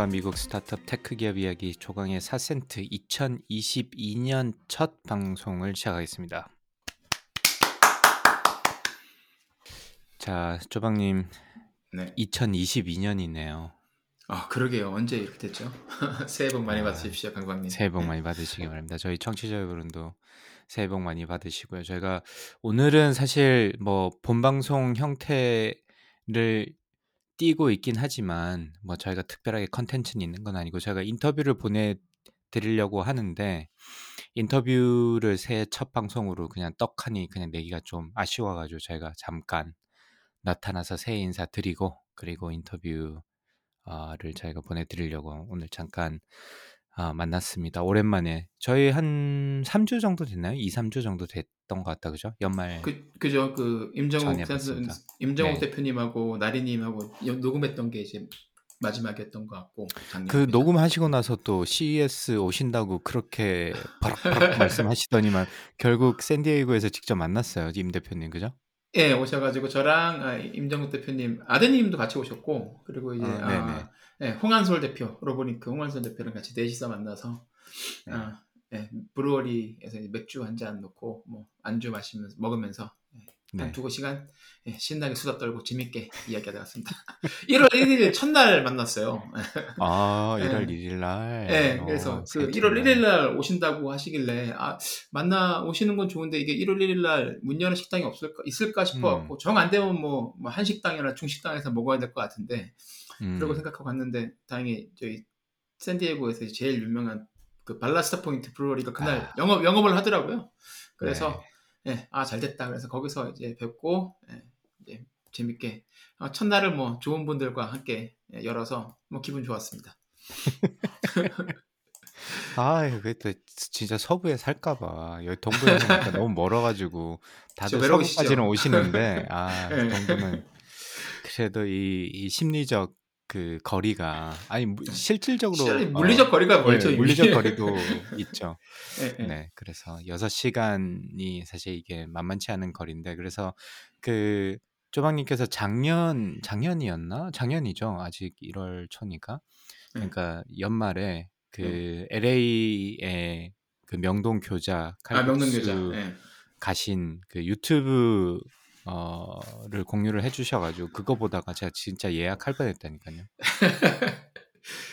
한국과 미국 스타트업 tech 기업 이야기 조강의 4센트 2022년 첫 방송을 시작하겠습니다. 자, 조방님 네. 2022년이네요. 아 그러게요. 언제 이렇게 됐죠? 새해 복 많이 받으십시오, 강광님. 새해 복 많이 받으시기 바랍니다. 저희 청취자 여러분도 새해 복 많이 받으시고요. 저희가 오늘은 사실 뭐 본방송 형태를 띄고 있긴 하지만 뭐 저희가 특별하게 컨텐츠는 있는 건 아니고 저희가 인터뷰를 보내 드리려고 하는데 인터뷰를 새해 첫 방송으로 그냥 떡하니 그냥 내기가 좀 아쉬워가지고 저희가 잠깐 나타나서 새해 인사 드리고 그리고 인터뷰를 저희가 보내드리려고 오늘 잠깐 아, 만났습니다. 오랜만에 저희 한 3주 정도 됐나요? 2, 3주 정도 됐던 것 같다 그죠? 연말 그 그죠 그 임정욱 선수. 임정욱 네. 대표님하고 나리 님하고 여- 녹음했던 게 이제 마지막이었던 것 같고 작년 그 녹음하시고 나서 또 CES 오신다고 그렇게 바락바락 말씀하시더니만 결국 샌디에이고에서 직접 만났어요 임 대표님 그죠? 예 오셔가지고 저랑 아, 임정욱 대표님 아드님도 같이 오셨고 그리고 이제 아, 아, 예, 홍한솔 대표 로보니크 홍한솔 대표랑 같이 넷이서 만나서 네. 아, 예, 브루어리에서 맥주 한 잔 놓고 뭐 안주 마시면서 먹으면서 네. 한 두고 시간 예, 신나게 수다 떨고 재밌게 이야기하다 왔습니다. 1월 1일 첫날 만났어요. 아 네. 1월 1일 날. 예, 어, 그래서 그 새해 1월 첫날. 1일 날 오신다고 하시길래 아 만나 오시는 건 좋은데 이게 1월 1일 날 문 여는 식당이 없을까 있을까 싶어 갖고 음. 정안 되면 뭐, 뭐 한식당이나 중식당에서 먹어야 될 것 같은데 음. 그러고 생각하고 갔는데 다행히 저희 샌디에고에서 제일 유명한 그 발라스타 포인트 브루어리가 그날 아. 영업 영업을 하더라고요. 그래서 네. 예, 아, 잘 됐다. 그래서 거기서 이제 뵙고, 예, 이제 재밌게, 어, 첫날을 뭐 좋은 분들과 함께 예, 열어서 뭐 기분 좋았습니다. 아, 또 진짜 서부에 살까봐 여기 동부에서 보니까 너무 멀어가지고 다들? 서부까지는 오시는데 아 네. 동부는 그래도 이, 이 심리적 그 거리가 아니 무- 실질적으로 어, 물리적 거리가 멀죠. 네. 물리적 거리도 있죠. 예, 예. 네, 그래서 6시간이 사실 이게 만만치 않은 거리인데 그래서 그 조방님께서 작년 작년이었나? 작년이죠. 아직 1월 초니까. 네. 그러니까 연말에 그 LA의 그 명동 교자 아, 명동 교자. 칼국수 예. 가신 그 유튜브 어를 공유를 해주셔가지고 그거 보다가 제가 진짜 예약할 뻔했다니까요.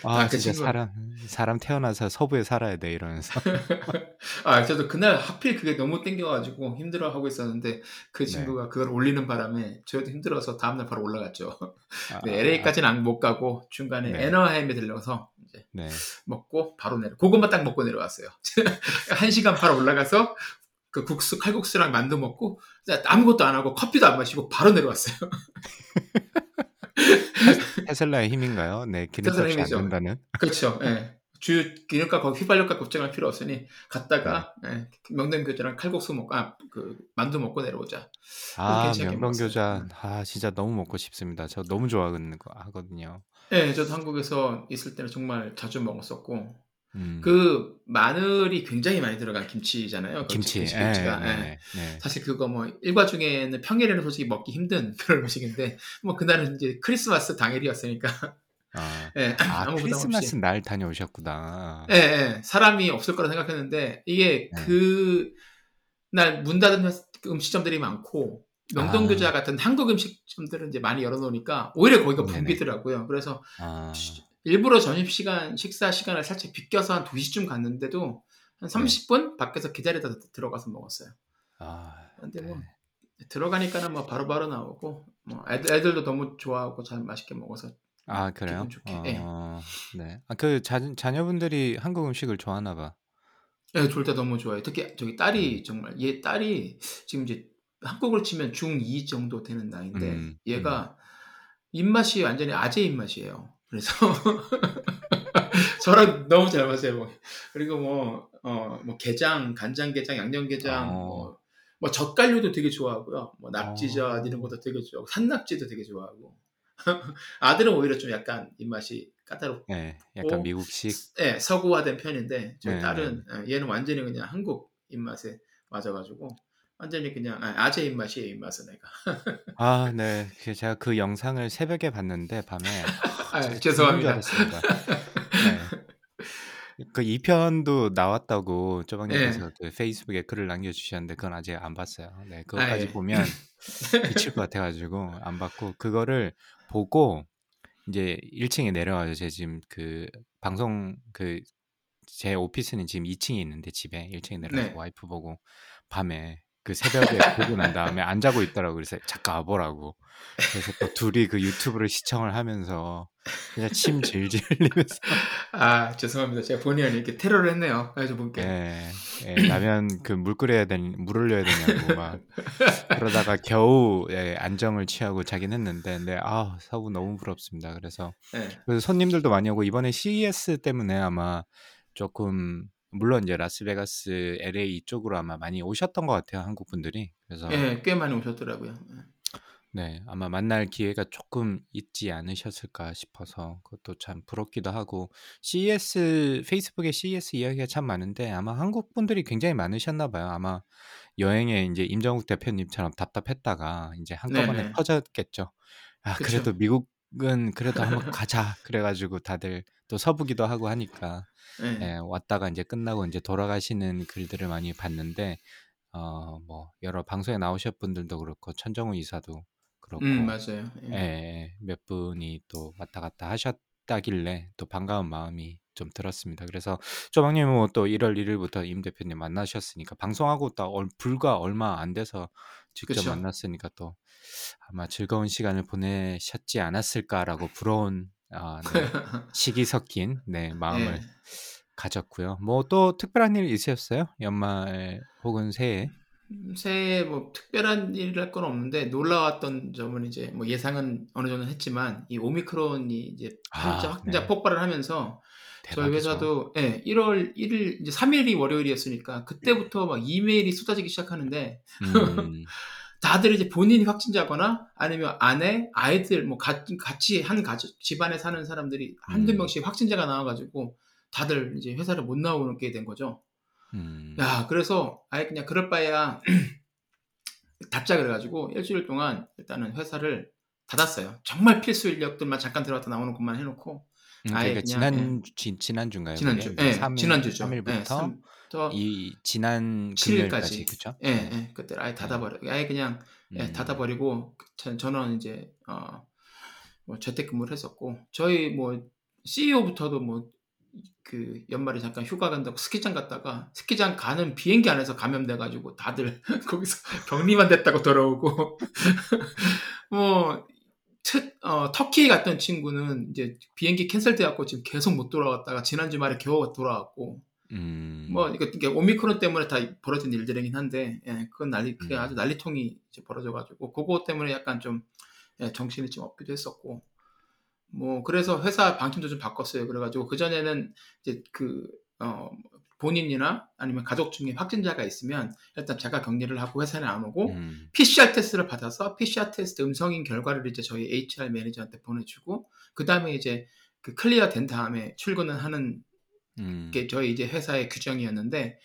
아, 아, 그 진짜 친구. 사람 사람 태어나서 서부에 살아야 돼 이러면서. 아, 저도 그날 하필 그게 너무 땡겨가지고 힘들어 하고 있었는데 그 네. 친구가 그걸 올리는 바람에 저도 힘들어서 다음날 바로 올라갔죠. 아, 네, LA까지는 안 못 가고 중간에 네. 애너하임에 들려서 이제 네. 먹고 바로 내려. 그것만 딱 먹고 내려왔어요. 한 시간 바로 올라가서 그 국수 칼국수랑 만두 먹고 아무것도 안 하고 커피도 안 마시고 바로 내려왔어요. 테슬라의 힘인가요? 네, 기름값이 안 힘이죠. 된다는. 그렇죠. 예. 주 기름값 거기 휘발유값 걱정할 필요 없으니 갔다가 네. 예, 명동교자랑 칼국수 먹고 아 그 만두 먹고 내려오자. 아, 명동교자. 먹었어요. 아, 진짜 너무 먹고 싶습니다. 저 너무 좋아하는 거 하거든요. 예, 저도 한국에서 있을 때는 정말 자주 먹었었고 음. 그 마늘이 굉장히 많이 들어간 김치잖아요. 그 김치. 김치. 예. 네, 네. 사실 그거 뭐 일과 중에는 평일에는 솔직히 먹기 힘든 그런 음식인데 뭐 그날은 이제 크리스마스 당일이었으니까 아, 예, 아 크리스마스 없이 날 다녀오셨구나. 예, 예, 사람이 없을 거라 생각했는데 이게 네. 그날 문 닫은 음식점들이 많고 명동교자 아. 같은 한국 음식점들은 이제 많이 열어놓으니까 오히려 거기가. 붐비더라고요. 그래서 아, 일부러 점심시간, 식사 시간을 살짝 비껴서 한 2시쯤 갔는데도 한 30분 밖에서 기다리다 들어가서 먹었어요. 아, 근데 뭐 네. 들어가니까는 뭐 바로바로 나오고 뭐 애들, 애들도 너무 좋아하고 잘 맛있게 먹어서 아 그래요? 기분 좋게, 예. 어, 네. 아, 그 자, 자녀분들이 한국 음식을 좋아하나 봐. 예, 둘다 너무 좋아해요. 특히 저기 딸이 정말 얘 딸이 지금 이제 한국으로 치면 중2 정도 되는 나이인데 음, 얘가 입맛이 완전히 아재 입맛이에요. 그래서 저랑 너무 잘 맞아요. 뭐. 그리고 뭐, 어, 뭐 게장, 간장게장, 양념게장, 어. 뭐, 뭐 젓갈류도 되게 좋아하고요. 뭐 낙지젓 어. 이런 것도 되게 좋아하고 산낙지도 되게 좋아하고. 아들은 오히려 좀 약간 입맛이 까다롭고 네, 약간 어? 미국식. 예, 서구화된 편인데 저희 네, 딸은 예, 얘는 완전히 그냥 한국 입맛에 맞아가지고 완전히 그냥 아, 아재 입맛이에요 입맛은 애가. 아, 네. 그 제가 그 영상을 새벽에 봤는데 밤에 아, 진짜 죄송합니다. 알았습니다. 네. 그 2 편도 나왔다고 쪼박님께서 그 페이스북에 글을 남겨주셨는데 그건 아직 안 봤어요. 네, 그것까지 예. 보면 미칠 것 같아 가지고 안 봤고 그거를 보고 이제 1 층에 내려와서 제 지금 그 방송 그 제 오피스는 지금 2 층에 있는데 집에 1 층에 내려와서 네. 와이프 보고 밤에 그 새벽에 보고 난 다음에 안 자고 있더라고 그래서 잠깐 와보라고 그래서 또 둘이 그 유튜브를 시청을 하면서 그냥 침 질질 흘리면서 아 죄송합니다. 제가 본의 아니게 테러를 했네요. 그래서 분께. 예, 예, 라면 그 물 끓여야 되는 물 올려야 되냐고 막 그러다가 겨우 예, 안정을 취하고 자긴 했는데 근데 아 서구 너무 부럽습니다. 그래서 예. 그래서 손님들도 많이 오고 이번에 CES 때문에 아마 조금 물론 이제 라스베가스, LA 이쪽으로 아마 많이 오셨던 것 같아요 한국 분들이. 그래서 예, 꽤 많이 오셨더라고요. 예. 네 아마 만날 기회가 조금 있지 않으셨을까 싶어서 그것도 참 부럽기도 하고 CES 페이스북에 CES 이야기가 참 많은데 아마 한국 분들이 굉장히 많으셨나 봐요. 아마 여행에 이제 임정국 대표님처럼 답답했다가 이제 한꺼번에 네네. 터졌겠죠. 아 그쵸. 그래도 미국은 그래도 한번 가자 그래가지고 다들 또 서부기도 하고 하니까 예. 예, 왔다가 이제 끝나고 이제 돌아가시는 글들을 많이 봤는데 어 뭐 여러 방송에 나오셨 분들도 그렇고 천정훈 이사도 그렇고 음 맞아요. 예, 예. 예, 몇 분이 또 왔다 갔다 하셨다길래 또 반가운 마음이 좀 들었습니다. 그래서 조방님은 뭐 또 1월 1일부터 임 대표님 만나셨으니까 방송하고 또 얼- 불과 얼마 안 돼서 직접 그쵸. 만났으니까 또 아마 즐거운 시간을 보내셨지 않았을까라고 부러운 아, 네, 시기 섞인 네, 마음을 예. 가졌고요. 뭐 또 특별한 일 있으셨어요? 연말 혹은 새해? 음, 새해 뭐 특별한 일할 건 없는데 놀라웠던 점은 이제 뭐 예상은 어느 정도 했지만 이 오미크론이 이제 진짜 아, 확진자 네. 폭발을 하면서 저희 대박이죠. 회사도 예, 1월 1일 이제 3일이 월요일이었으니까 그때부터 막 이메일이 쏟아지기 시작하는데 음, 다들 이제 본인이 확진자거나 아니면 아내, 아이들 뭐 가- 같이 한 가족 집안에 사는 사람들이 한두 음. 명씩 확진자가 나와가지고 다들 이제 회사를 못 나오게 된 거죠. 음, 야, 그래서 아예 그냥 그럴 바에야 닫자 그래가지고 일주일 동안 일단은 회사를 닫았어요. 정말 필수 인력들만 잠깐 들어왔다 나오는 것만 해놓고 음, 아예 그러니까 그냥, 지난 지, 지난주인가요? 지난주? 예, 3일, 지난주죠. 3일부터 예, 3부터 이 지난 7일까지. 금요일까지 그렇죠? 예, 예, 그때 아예 닫아버려. 아예 그냥 예, 음, 닫아버리고 전, 저는 이제 어, 뭐 재택근무를 했었고 저희 뭐 CEO부터도 뭐 그 연말에 잠깐 휴가 간다고 스키장 갔다가 스키장 가는 비행기 안에서 감염돼 가지고 다들 거기서 격리만 됐다고 돌아오고 뭐 트, 어, 터키 갔던 친구는 이제 비행기 캔슬돼갖고 지금 계속 못 돌아왔다가 지난 주말에 겨우 돌아왔고 음, 뭐 이거 이게 오미크론 때문에 다 벌어진 일들이긴 한데 예, 그건 난리 그게 음. 아주 난리통이 이제 벌어져가지고 그거 때문에 약간 좀 예, 정신이 좀 없기도 했었고 뭐 그래서 회사 방침도 좀 바꿨어요. 그래가지고 그 전에는 이제 그 어, 본인이나 아니면 가족 중에 확진자가 있으면 일단 자가 격리를 하고 회사에 안 오고 음, PCR 테스트를 받아서 PCR 테스트 음성인 결과를 이제 저희 HR 매니저한테 보내주고 그 다음에 이제 그 clear 된 다음에 출근을 하는 음. 게 저희 이제 회사의 규정이었는데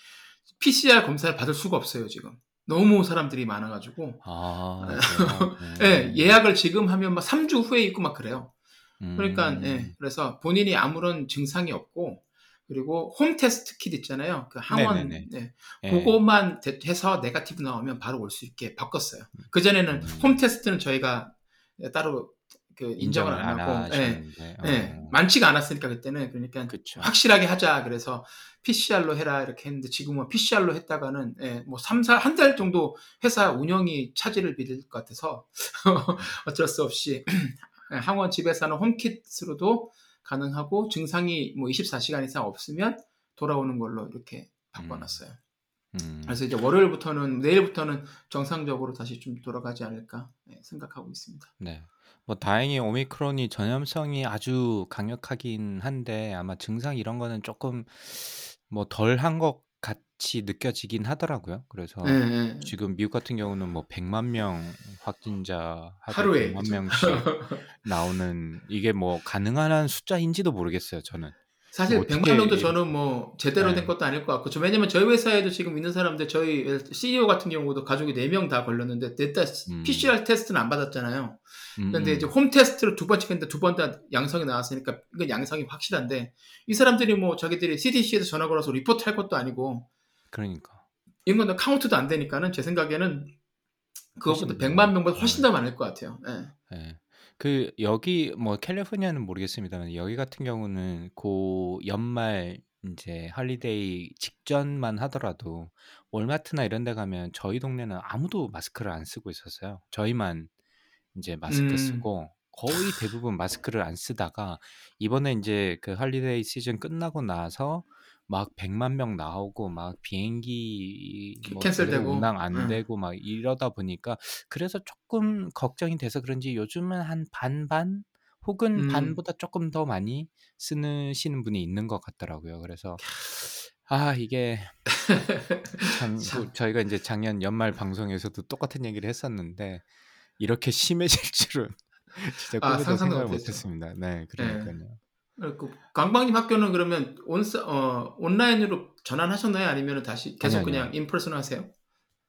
PCR 검사를 받을 수가 없어요 지금 너무 사람들이 많아가지고 아, 그래요? 예, 음. 예약을 지금 하면 막 3주 후에 있고 막 그래요 음. 그러니까 예, 그래서 본인이 아무런 증상이 없고 그리고 홈 테스트 킷 있잖아요 그 항원 네네네. 예, 예. 그것만 대- 해서 네가티브 나오면 바로 올 수 있게 바꿨어요 그 전에는 음. 홈 테스트는 저희가 따로 그 인정을 안 하고 예. 예, 어. 많지가 않았으니까 그때는 그러니까 그쵸. 확실하게 하자 그래서 PCR로 해라 이렇게 했는데 지금은 PCR로 했다가는 예, 뭐 3, 4, 한 달 정도 회사 운영이 차질을 빚을 것 같아서 어쩔 수 없이 항원 집에서 하는 홈킷으로도 가능하고 증상이 뭐 24시간 이상 없으면 돌아오는 걸로 이렇게 바꿔놨어요. 음. 그래서 이제 월요일부터는 내일부터는 정상적으로 다시 좀 돌아가지 않을까 예, 생각하고 있습니다. 네. 뭐 다행히 오미크론이 전염성이 아주 강력하긴 한데 아마 증상 이런 거는 조금 뭐 덜한 것 같이 느껴지긴 하더라고요. 그래서 예, 예. 지금 미국 같은 경우는 뭐 100만 명 확진자 하루 하루에 100만 그죠? 명씩 나오는 이게 뭐 가능한 숫자인지도 모르겠어요. 저는 뭐 사실 100만 어떻게 명도 이- 저는 뭐 제대로 된 네. 것도 아닐 것 같고 저 왜냐면 저희 회사에도 지금 있는 사람들 저희 CEO 같은 경우도 가족이 4명 다 걸렸는데 냈다 음. PCR 테스트는 안 받았잖아요. 음, 근데 음. 이제 홈 테스트를 두 번째 했는데 두 번 다 양성이 나왔으니까 이건 양성이 확실한데 이 사람들이 뭐 자기들이 CDC에서 전화 걸어서 리포트 할 것도 아니고 그러니까 이런 건 카운트도 안 되니까는 제 생각에는 그것보다 훨씬 100만 더, 명보다 훨씬 네. 더 많을 것 같아요. 예. 예. 그 여기 뭐 캘리포니아는 모르겠습니다만 여기 같은 경우는 고 연말 이제 holiday 직전만 하더라도 월마트나 이런 데 가면 저희 동네는 아무도 마스크를 안 쓰고 있었어요. 저희만 이제 마스크 음. 쓰고 거의 대부분 마스크를 안 쓰다가 이번에 이제 그 holiday season 끝나고 나서 막 100만 명 나오고 막 비행기 뭐 cancel되고. 운항 안 응. 되고 막 이러다 보니까 그래서 조금 걱정이 돼서 그런지 요즘은 한 반반 혹은 음. 반보다 조금 더 많이 쓰시는 분이 있는 것 같더라고요. 그래서 아 이게 참, 그 참. 저희가 이제 작년 연말 방송에서도 똑같은 얘기를 했었는데 이렇게 심해질 줄은 진짜 아, 꿈에도 상상도 생각을. 못했습니다. 네, 그러니까요. 그 광방님 학교는 그러면 온 어, 온라인으로 전환하셨나요? 아니면 다시 계속 아니요, 그냥. 인퍼슨 하세요?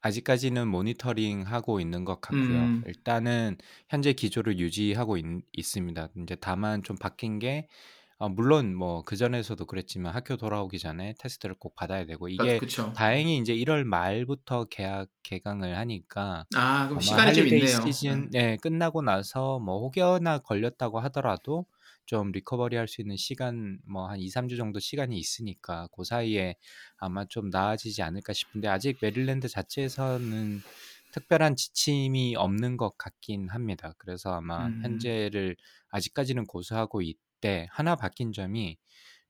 아직까지는 모니터링 하고 있는 것 같고요. 음. 일단은 현재 기조를 유지하고 있, 있습니다. 이제 다만 좀 바뀐 게 어, 물론 뭐 그 전에서도 그랬지만 학교 돌아오기 전에 테스트를 꼭 받아야 되고 아, 이게 그쵸. 다행히 이제 1월 말부터 계약 개강을 하니까 아, 그럼 시간이 좀 있네요. 시즌 네, 끝나고 나서 뭐 혹여나 걸렸다고 하더라도 좀 recovery 할 수 있는 시간 뭐 한 2, 3주 정도 시간이 있으니까 그 사이에 아마 좀 나아지지 않을까 싶은데 아직 메릴랜드 자체에서는 특별한 지침이 없는 것 같긴 합니다. 그래서 아마 음. 현재를 아직까지는 고수하고 있대. 하나 바뀐 점이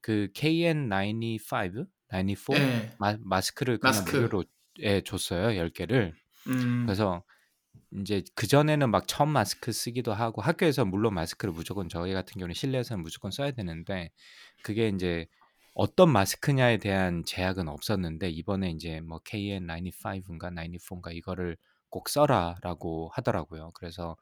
그 KN95, 94 예. 마, 마스크를 그냥 마스크. 무료로 예, 줬어요. 10개를. 음. 그래서 이제 그 전에는 막 처음 마스크 쓰기도 하고 학교에서 물론 마스크를 무조건 저희 같은 경우는 실내에서는 무조건 써야 되는데 그게 이제 어떤 마스크냐에 대한 제약은 없었는데 이번에 이제 뭐 KN95인가 94인가 이거를 꼭 써라라고 하더라고요. 그래서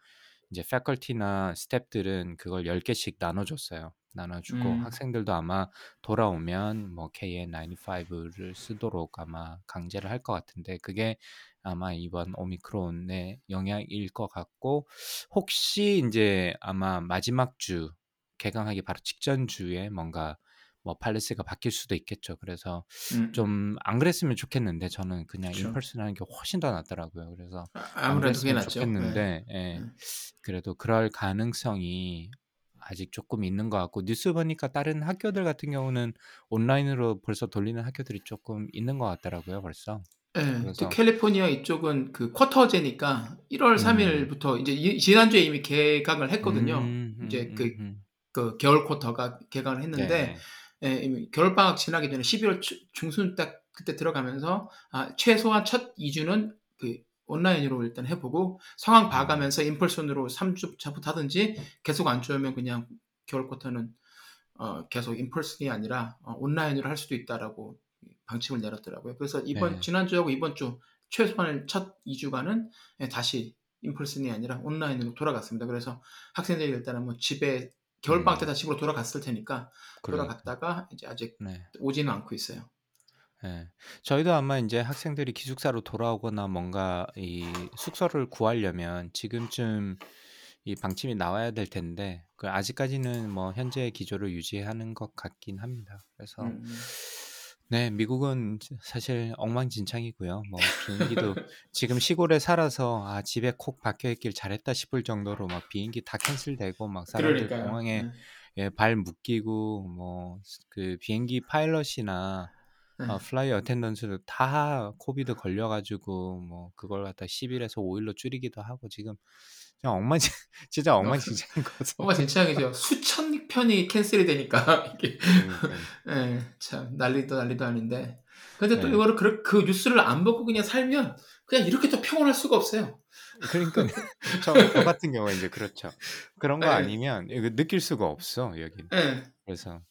이제 패컬티나 스탭들은 그걸 10개씩 나눠줬어요. 나눠주고 음. 학생들도 아마 돌아오면 뭐 KN95를 쓰도록 아마 강제를 할 것 같은데 그게 아마 이번 오미크론의 영향일 것 같고 혹시 이제 아마 마지막 주 개강하기 바로 직전 주에 뭔가 뭐 팔레스가 바뀔 수도 있겠죠. 그래서 음. 좀안 그랬으면 좋겠는데 저는 그냥. 인펄슨 하는 게 훨씬 더 낫더라고요. 그래서 아, 안 아무래도 그게 낫죠. 좋겠는데 예, 네. 그래도 그럴 가능성이 아직 조금 있는 것 같고 뉴스 보니까 다른 학교들 같은 경우는 온라인으로 벌써 돌리는 학교들이 조금 있는 것 같더라고요. 벌써. 예, 그래서 캘리포니아 이쪽은 그 쿼터제니까 1월 음. 3일부터 이제 이- 지난주에 이미 개강을 했거든요. 음, 음, 이제 음, 그, 음. 그 겨울 쿼터가 개강을 했는데 네. 예, 이미 겨울 방학 지나기 전에 11월 초- 중순 딱 그때 들어가면서 아, 최소한 첫 2주는 그 온라인으로 일단 해보고 상황 음. 봐가면서 인펄슨으로 3주 차부터 하든지 계속 안 좋으면 그냥 겨울 쿼터는 어, 계속 인펄슨이 아니라 어, 온라인으로 할 수도 있다라고 방침을 내렸더라고요. 그래서 이번 네. 지난주하고 이번 주 최소한 첫 2주간은 예, 다시 인펄슨이 아니라 온라인으로 돌아갔습니다. 그래서 학생들이 일단은 뭐 집에 겨울방학 때 음. 다 집으로 돌아갔을 테니까 그러니까. 돌아갔다가 이제 아직 네. 오지는 않고 있어요. 예. 저희도 아마 이제 학생들이 기숙사로 돌아오거나 뭔가 이 숙소를 구하려면 지금쯤 이 방침이 나와야 될 텐데 그 아직까지는 뭐 현재 기조를 유지하는 것 같긴 합니다. 그래서 음. 네, 미국은 사실 엉망진창이고요. 뭐 비행기도 지금 시골에 살아서 아 집에 콕 박혀 있길 잘했다 싶을 정도로 막 비행기 다 cancel되고 막 사람들 그러니까요. 공항에 네. 예, 발 묶이고 뭐 그 비행기 파일럿이나 네. 어, flight attendant도 다 COVID 걸려 가지고 뭐 그걸 갖다 10 일에서 5 일로 줄이기도 하고 지금 그냥 엉망진 진짜 엉망진창인 것 같아요. 정말 진창이죠. 수천 편이 캔슬이 되니까 이게. 예, 참 난리도 난리도 아닌데. 근데 또 네. 이거를 그, 그 뉴스를 안 보고 그냥 살면 그냥 이렇게 또 평온할 수가 없어요. 그러니까 저, 저 같은 경우에 이제 그렇죠. 그런 거 네. 아니면 이거 느낄 수가 없어 여기. 예, 그래서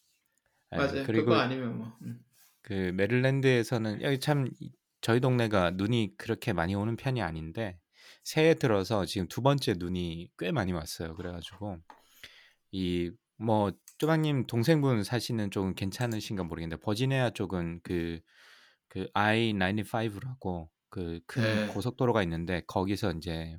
예, 맞아요. 그리고 아니면 뭐. 음. 그 메릴랜드에서는 여기 참 이- 저희 동네가 눈이 그렇게 많이 오는 편이 아닌데 새해 들어서 지금 두 번째 눈이 꽤 많이 왔어요. 그래가지고 이 뭐 쪼박님 동생분 사시는 쪽은 괜찮으신가 모르겠는데 버지니아 쪽은 그 그 I-95라고 그큰 네. 고속도로가 있는데 거기서 이제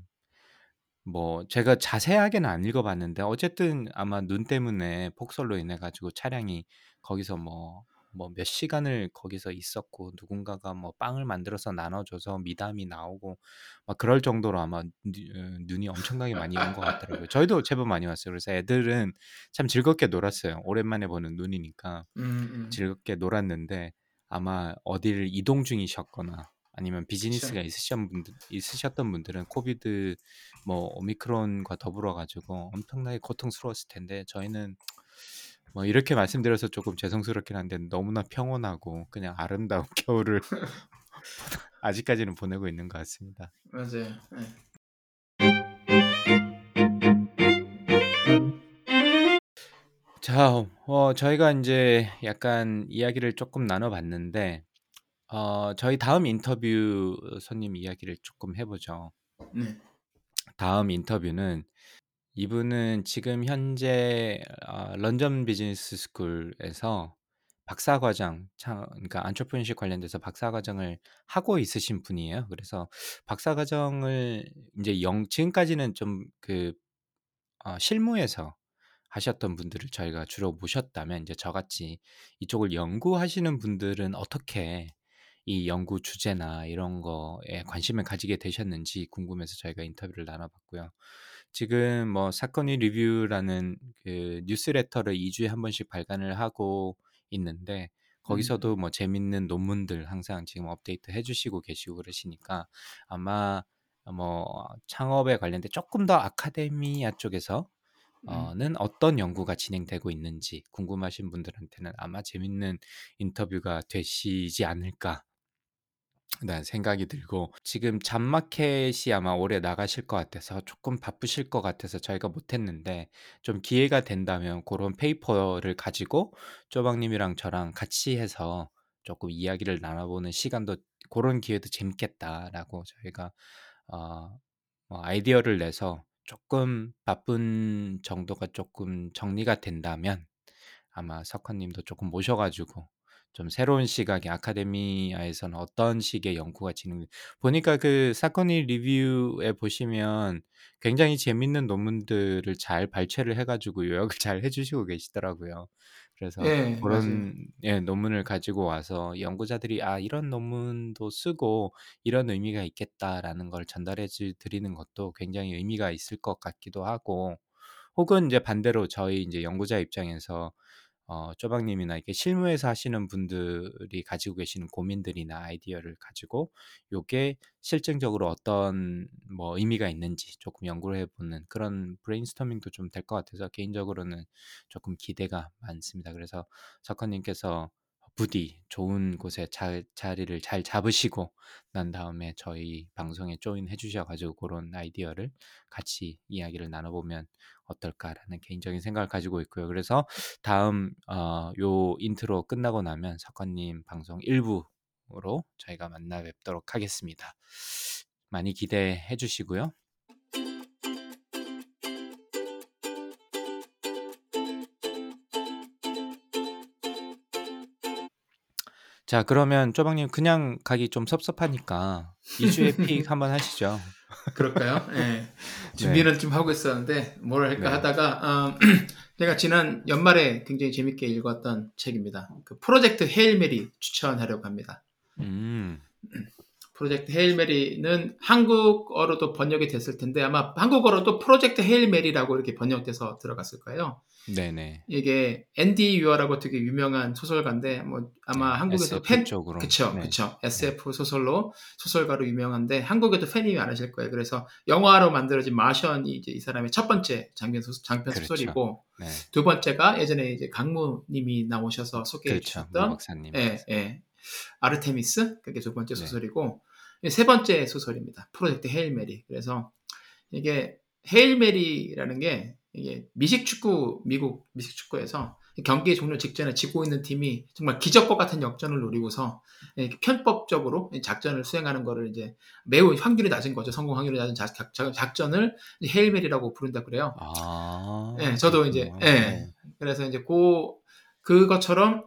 뭐 제가 자세하게는 안 읽어봤는데 어쨌든 아마 눈 때문에 폭설로 인해 가지고 차량이 거기서 뭐 뭐 몇 시간을 거기서 있었고 누군가가 뭐 빵을 만들어서 나눠줘서 미담이 나오고 막 그럴 정도로 아마 누- 어, 눈이 엄청나게 많이 온 것 같더라고요. 저희도 제법 많이 왔어요. 그래서 애들은 참 즐겁게 놀았어요. 오랜만에 보는 눈이니까 음, 음. 즐겁게 놀았는데 아마 어디를 이동 중이셨거나 아니면 비즈니스가. 있으셨던 분들 있으셨던 분들은 코비드 뭐 오미크론과 더불어 가지고 엄청나게 고통스러웠을 텐데 저희는 뭐 이렇게 말씀드려서 조금 죄송스럽긴 한데 너무나 평온하고 그냥 아름다운 겨울을 아직까지는 보내고 있는 것 같습니다. 맞아요. 예. 자, 어, 저희가 이제 약간 이야기를 조금 나눠봤는데, 어, 저희 다음 인터뷰 손님 이야기를 조금 해보죠. 네. 다음 인터뷰는 이분은 지금 현재 어, 런던 비즈니스 스쿨에서 박사 과정, 차- 그러니까 안트로프니십 관련돼서 박사 과정을 하고 있으신 분이에요. 그래서 박사 과정을 이제 영, 지금까지는 좀그 실무에서 하셨던 분들을 저희가 주로 모셨다면 이제 저같이 이쪽을 연구하시는 분들은 어떻게 이 연구 주제나 이런 거에 관심을 가지게 되셨는지 궁금해서 저희가 인터뷰를 나눠 봤고요. 지금 뭐 사건이 리뷰라는 그 뉴스레터를 2주에 한 번씩 발간을 하고 있는데 거기서도 뭐 재밌는 논문들 항상 지금 업데이트 해주시고 계시고 그러시니까 아마 뭐 창업에 관련된 조금 더 아카데미아 쪽에서 음. 어는 어떤 연구가 진행되고 있는지 궁금하신 분들한테는 아마 재밌는 인터뷰가 되시지 않을까 라는 생각이 들고 지금 잡마켓이 아마 올해 나가실 것 같아서 조금 바쁘실 것 같아서 저희가 못했는데 좀 기회가 된다면 그런 페이퍼를 가지고 쪼박님이랑 저랑 같이 해서 조금 이야기를 나눠보는 시간도 그런 기회도 재밌겠다라고 저희가 어, 뭐 아이디어를 내서 조금 바쁜 정도가 조금 정리가 된다면 아마 석헌님도 조금 모셔가지고 좀 새로운 시각의 아카데미아에서는 어떤 식의 연구가 진행 보니까 그 사건이 리뷰에 보시면 굉장히 재밌는 논문들을 잘 발췌를 해가지고 요약을 잘 해주시고 계시더라고요. 그래서 예. 그런 예, 논문을 가지고 와서 연구자들이 아 이런 논문도 쓰고 이런 의미가 있겠다라는 걸 전달해 주- 드리는 것도 굉장히 의미가 있을 것 같기도 하고 혹은 이제 반대로 저희 이제 연구자 입장에서 어, 쪼박님이나 이렇게 실무에서 하시는 분들이 가지고 계시는 고민들이나 아이디어를 가지고 요게 실증적으로 어떤 뭐 의미가 있는지 조금 연구를 해보는 그런 브레인스토밍도 좀 될 것 같아서 개인적으로는 조금 기대가 많습니다. 그래서 석헌님께서 부디 좋은 곳에 자, 자리를 잘 잡으시고 난 다음에 저희 방송에 join해 주셔가지고 그런 아이디어를 같이 이야기를 나눠보면 어떨까라는 개인적인 생각을 가지고 있고요. 그래서 다음 어, 요 인트로 끝나고 나면 석헌님 방송 1부로 저희가 만나 뵙도록 하겠습니다. 많이 기대해 주시고요. 자, 그러면 쪼박님 그냥 가기 좀 섭섭하니까 2주의 픽 한번 하시죠. 그럴까요? 예. 준비는 좀 하고 있었는데 뭘 할까 네. 하다가 어, 제가 지난 연말에 굉장히 재밌게 읽었던 책입니다. 그 프로젝트 헤일메리 추천하려고 합니다. 음, 프로젝트 헤일메리는 한국어로도 번역이 됐을 텐데 아마 한국어로도 프로젝트 헤일메리라고 이렇게 번역돼서 들어갔을 거예요. 네네. 이게 앤디 유어라고 되게 유명한 소설가인데 뭐 아마 네, 한국에서 SF 팬 쪽으로. 그쵸 네. 그쵸 SF 소설로 소설가로 유명한데 한국에도 팬이 많으실 거예요. 그래서 영화로 만들어진 마션이 이제 이 사람의 첫 번째 장편, 소, 장편 그렇죠. 소설이고 네. 두 번째가 예전에 이제 강무님이 나오셔서 소개해 그렇죠. 모 주셨던 박사님. 예, 예. 아르테미스 그게 두 번째 네. 소설이고 세 번째 소설입니다. Project Hail Mary. 그래서 이게 Hail Mary라는 게 이게 미식 축구 미국 미식 축구에서 경기 종료 직전에 지고 있는 팀이 정말 기적과 같은 역전을 노리고서 이렇게 편법적으로 작전을 수행하는 거를 이제 매우 확률이 낮은 거죠. 성공 확률이 낮은 작, 작, 작전을 Hail Mary라고 부른다 그래요. 아. 예, 저도 이제 그렇구나. 예. 그래서 이제 고 그것처럼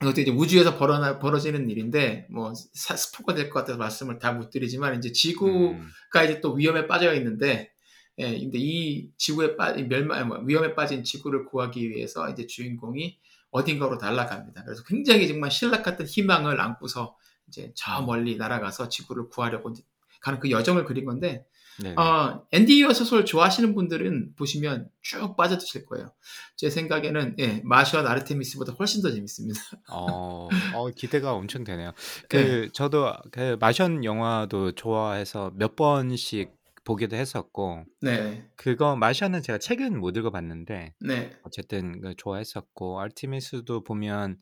이것도 이제 우주에서 벌어나, 벌어지는 일인데 뭐 사- 스포가 될 것 같아서 말씀을 다 못 드리지만 이제 지구 음. 가 이제 또 위험에 빠져 있는데, 예, 근데 이 지구에 빠, 이 멸망, 뭐 위험에 빠진 지구를 구하기 위해서 이제 주인공이 어딘가로 날아갑니다. 그래서 굉장히 정말 신락 같은 희망을 안고서 이제 저 멀리 날아가서 지구를 구하려고 가는 그 여정을 그린 건데, 네네. 어, 앤디 어 소설 좋아하시는 분들은 보시면 쭉 빠져드실 거예요. 제 생각에는, 예, 마션과 아르테미스보다 훨씬 더 재밌습니다. 어, 어, 기대가 엄청 되네요. 네. 그 저도 그 마션 영화도 좋아해서 몇 번씩 보기도 했었고 네, 그거 마션은 제가 책은 못 읽어봤는데 네, 어쨌든 그 좋아했었고 아르테미스도 보면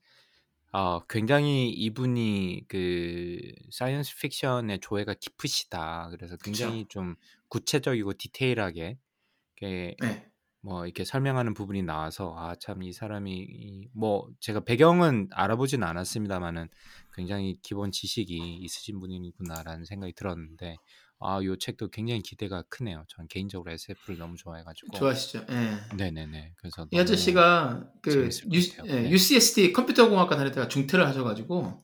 어, 굉장히 이분이 그 사이언스 픽션의 조예가 깊으시다. 그래서 굉장히 좀 구체적이고 디테일하게 이렇게 네, 뭐 이렇게 설명하는 부분이 나와서 아 참 이 사람이 이- 뭐 제가 배경은 알아보진 않았습니다만은 굉장히 기본 지식이 있으신 분이구나라는 생각이 들었는데 아 요 책도 굉장히 기대가 크네요. 전 개인적으로 SF를 너무 좋아해가지고 좋아하시죠? 예. 네네네 그래서 이 아저씨가 그 유. 예, 네. UCSD 컴퓨터공학과 다니다가 중퇴를 하셔가지고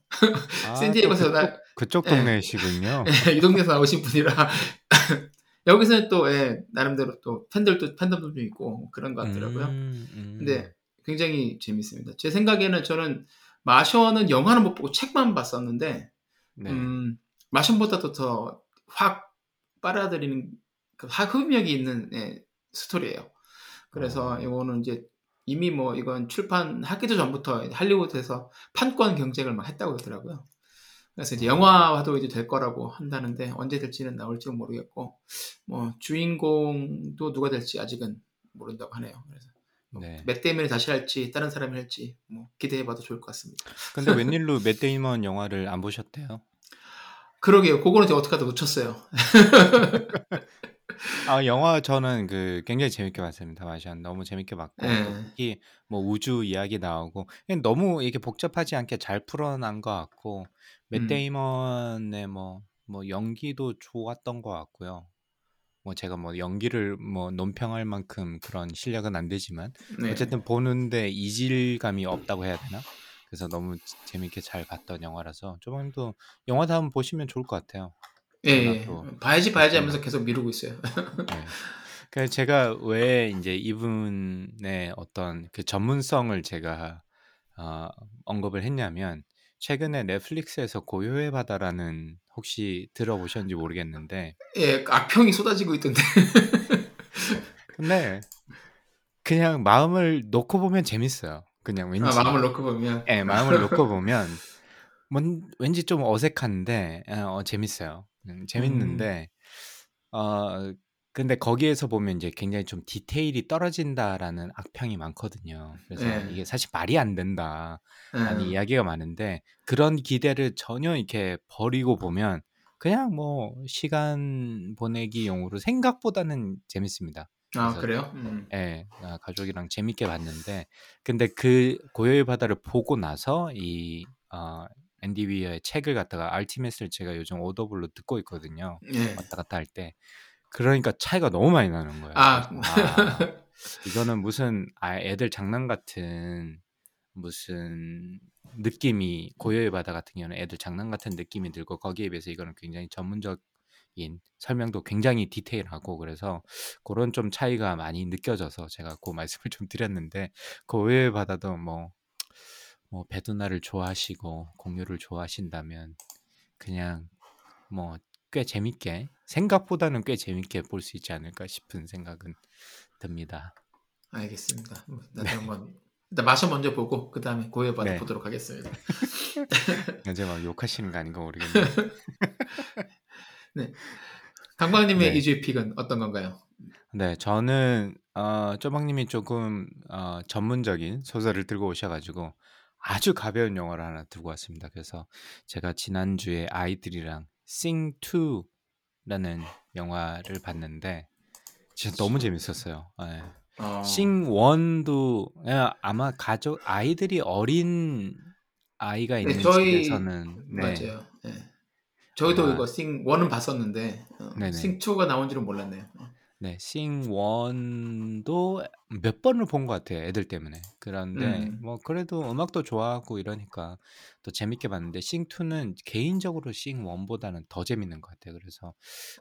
아, 샌디에고에서 그쪽, 그쪽 예. 동네시군요. 이 동네에서 나오신 분이라 여기서는 또 예, 나름대로 또 팬들도 팬덤도 좀 있고 뭐 그런 것 같더라고요. 음, 음. 근데 굉장히 재밌습니다. 제 생각에는 저는 마션은 영화는 못 보고 책만 봤었는데 네. 음, 마션보다도 더 확 빨아들이는 그 흡입력이 있는 예, 스토리예요. 그래서 어. 이거는 이제 이미 뭐 이건 출판 하기도 전부터 할리우드에서 판권 경쟁을 막 했다고 그러더라고요. 그래서 이제 영화화도 이제 될 거라고 한다는데 언제 될지는 나올지는 모르겠고 뭐 주인공도 누가 될지 아직은 모른다고 하네요. 그래서 네. 맷 데이먼이 다시 할지 다른 사람이 할지 뭐 기대해봐도 좋을 것 같습니다. 근데 웬일로 맷 데이먼 영화를 안 보셨대요? 그러게요. 그거는 제가 어떻게 하다 놓쳤어요. 아 영화 저는 그 굉장히 재밌게 봤습니다. 마션 너무 재밌게 봤고 예. 또 특히 뭐 우주 이야기 나오고 그냥 너무 이게 복잡하지 않게 잘 풀어난 것 같고 맷 음. 데이먼의 뭐 뭐 연기도 좋았던 것 같고요. 뭐 제가 뭐 연기를 뭐 논평할 만큼 그런 실력은 안 되지만 네. 어쨌든 보는데 이질감이 없다고 해야 되나? 그래서 너무 재밌게 잘 봤던 영화라서 조금도 영화 다음 보시면 좋을 것 같아요. 예, 예. 또 봐야지 봐야지. 하면서 계속 미루고 있어요. 네. 그래서 제가 왜 이제 이분의 어떤 그 전문성을 제가 어, 언급을 했냐면 최근에 넷플릭스에서 고요의 바다라는 혹시 들어보셨는지 모르겠는데 예, 악평이 쏟아지고 있던데. 근데 그냥 마음을 놓고 보면 재밌어요. 그냥 왠지 아, 마음을 놓고 보면. 예, 마음을 놓고 보면 뭔 왠지 좀 어색한데 어, 재밌어요. 음, 재밌는데 어 근데 거기에서 보면 이제 굉장히 좀 디테일이 떨어진다라는 악평이 많거든요. 그래서 예. 이게 사실 말이 안 된다라는 예. 이야기가 많은데 그런 기대를 전혀 이렇게 버리고 보면 그냥 뭐 시간 보내기용으로 생각보다는 재밌습니다. 아, 그래서 그래요? 음. 예, 아, 가족이랑 재밌게 봤는데 근데 그 고요의 바다를 보고 나서 이 어, 앤디 위어의 책을 갖다가 알티메스를 제가 요즘 오더블로 듣고 있거든요. 예. 왔다 갔다 할 때 그러니까 차이가 너무 많이 나는 거예요. 아, 아, 이거는 무슨 아, 애들 장난 같은 무슨 느낌이 고요의 바다 같은 경우는 애들 장난 같은 느낌이 들고 거기에 비해서 이거는 굉장히 전문적인 설명도 굉장히 디테일하고 그래서 그런 좀 차이가 많이 느껴져서 제가 그 말씀을 좀 드렸는데 고요의 바다도 뭐, 뭐 배두나를 좋아하시고 공유를 좋아하신다면 그냥 뭐 꽤 재밌게 생각보다는 꽤 재밌게 볼 수 있지 않을까 싶은 생각은 듭니다. 알겠습니다. 뭐, 나도 한번 일단 마셔 먼저 보고 그 다음에 고해 받아 네. 보도록 하겠습니다. 이제 막 욕하시는 거 아닌가 모르겠네요. 강광님의 네. 이주의 픽은 어떤 건가요? 네, 저는 어, 쪼박님이 조금 어, 전문적인 소설을 들고 오셔가지고 아주 가벼운 영화를 하나 들고 왔습니다. 그래서 제가 지난주에 아이들이랑 Sing 2라는 영화를 봤는데 진짜 너무 재밌었어요. 어. Sing 1도 예, 아마 가족 아이들이 어린 아이가 네, 있는 저희 집에서는 네. 맞아요. 예. 저희도 아마- 이거 싱 1은 봤었는데 어, 네네. 싱 2가 나온 줄은 몰랐네요. 어. 네, 싱 1도 몇 번을 본 것 같아요, 애들 때문에. 그런데 음. 뭐 그래도 음악도 좋아하고 이러니까 또 재밌게 봤는데 싱 2는 개인적으로 싱 1보다는 더 재밌는 것 같아요. 그래서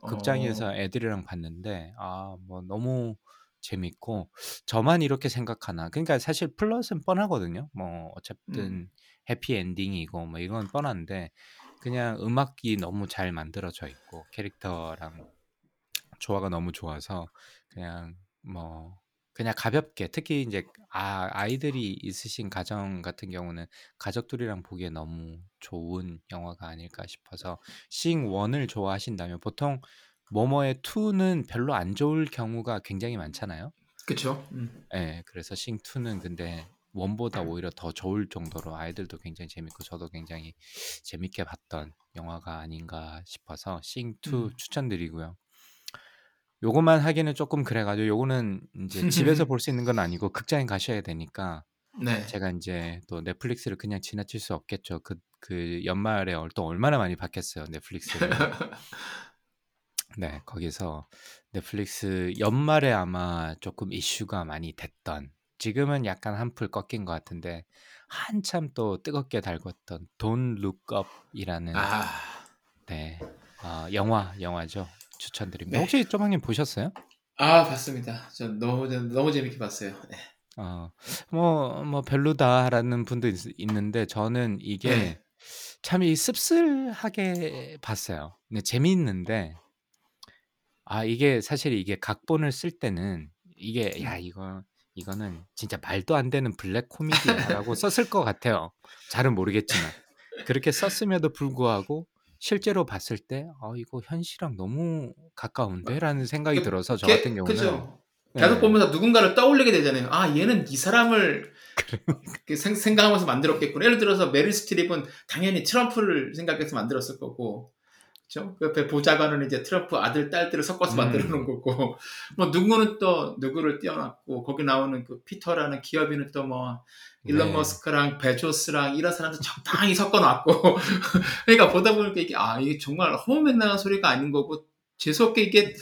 극장에서 어. 애들이랑 봤는데 아, 뭐 너무 재밌고 저만 이렇게 생각하나. 그러니까 사실 플롯은 뻔하거든요. 뭐 어쨌든 음. 해피 엔딩이고 뭐 이건 뻔한데 그냥 음악이 너무 잘 만들어져 있고 캐릭터랑 조화가 너무 좋아서 그냥 뭐 그냥 가볍게 특히 이제 아, 아이들이 있으신 가정 같은 경우는 가족들이랑 보기에 너무 좋은 영화가 아닐까 싶어서 싱 1을 좋아하신다면 보통 뭐뭐의 2는 별로 안 좋을 경우가 굉장히 많잖아요. 그쵸? 음. 예, 그래서 싱 2는 근데 원보다 오히려 더 좋을 정도로 아이들도 굉장히 재밌고 저도 굉장히 재밌게 봤던 영화가 아닌가 싶어서 싱2 음. 추천드리고요. 요것만 하기는 조금 그래가지고 요거는 이제 집에서 볼 수 있는 건 아니고 극장에 가셔야 되니까 네. 제가 이제 또 넷플릭스를 그냥 지나칠 수 없겠죠. 그, 그 연말에 얼- 또 얼마나 많이 봤겠어요, 넷플릭스를. 네, 거기서 넷플릭스 연말에 아마 조금 이슈가 많이 됐던 지금은 약간 한풀 꺾인 것 같은데 한참 또 뜨겁게 달궜던 Look Up이라는 아, 네 어, 영화 영화죠 추천드립니다. 네. 혹시 쪼방님 보셨어요? 아 봤습니다. 전 너무 너무 재밌게 봤어요. 네. 어, 뭐, 뭐 별로다라는 분도 있, 있는데 저는 이게 네. 참이 씁쓸하게 봤어요. 근데 재미있는데 아 이게 사실 이게 각본을 쓸 때는 이게 야 음. 이거 이거는 진짜 말도 안 되는 블랙 코미디야라고 썼을 것 같아요. 잘은 모르겠지만 그렇게 썼음에도 불구하고 실제로 봤을 때아 이거 현실이랑 너무 가까운데라는 생각이 그, 들어서 저 게- 같은 경우는 그죠. 계속 네. 보면서 누군가를 떠올리게 되잖아요. 아 얘는 이 사람을 그 생- 생각하면서 만들었겠구나. 예를 들어서 메릴 스트립은 당연히 트럼프를 생각해서 만들었을 거고, 그렇죠? 그 옆에 보좌관은 이제 트럼프 아들 딸들을 섞어서 음. 만들어 놓은 거고, 뭐 누구는 또 누구를 띄워놨고 거기 나오는 그 피터라는 기업인은 또 뭐 일론 네. 머스크랑 베조스랑 이런 사람들 적당히 섞어 놨고, 그러니까 보다 보니까 이게 아 이게 정말 허무맹랑한 소리가 아닌 거고 재수없게 이게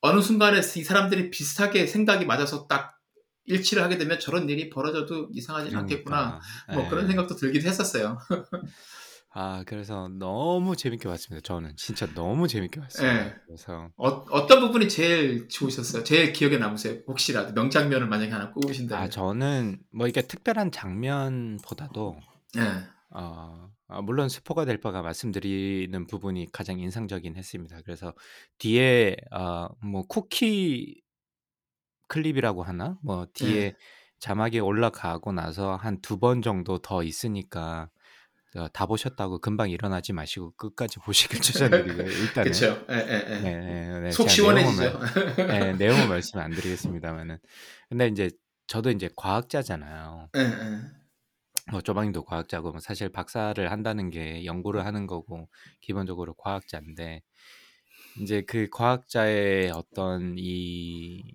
어느 순간에 이 사람들이 비슷하게 생각이 맞아서 딱 일치를 하게 되면 저런 일이 벌어져도 이상하지 않겠구나. 그러니까 뭐 예. 그런 생각도 들기도 했었어요. 아 그래서 너무 재밌게 봤습니다. 저는 진짜 너무 재밌게 봤어요. 예. 그래서 어, 어떤 부분이 제일 좋으셨어요? 제일 기억에 남으세요? 혹시라도 명장면을 만약에 하나 꼽으신다면. 아 저는 뭐 이게 특별한 장면보다도 예. 어, 아, 물론 스포가 될 바가 말씀드리는 부분이 가장 인상적인 했습니다. 그래서 뒤에 어, 뭐 쿠키 클립이라고 하나? 뭐 뒤에 예. 자막이 올라가고 나서 한 두 번 정도 더 있으니까 어, 다 보셨다고 금방 일어나지 마시고 끝까지 보시길 추천드리고요. 일단은 예. 네, 네, 네. 속 시원해지죠. 말, 네, 내용은 말씀 안 드리겠습니다만은 근데 이제 저도 이제 과학자잖아요. 예, 예. 뭐 조방님도 과학자고 뭐 사실 박사를 한다는 게 연구를 하는 거고 기본적으로 과학자인데 이제 그 과학자의 어떤 이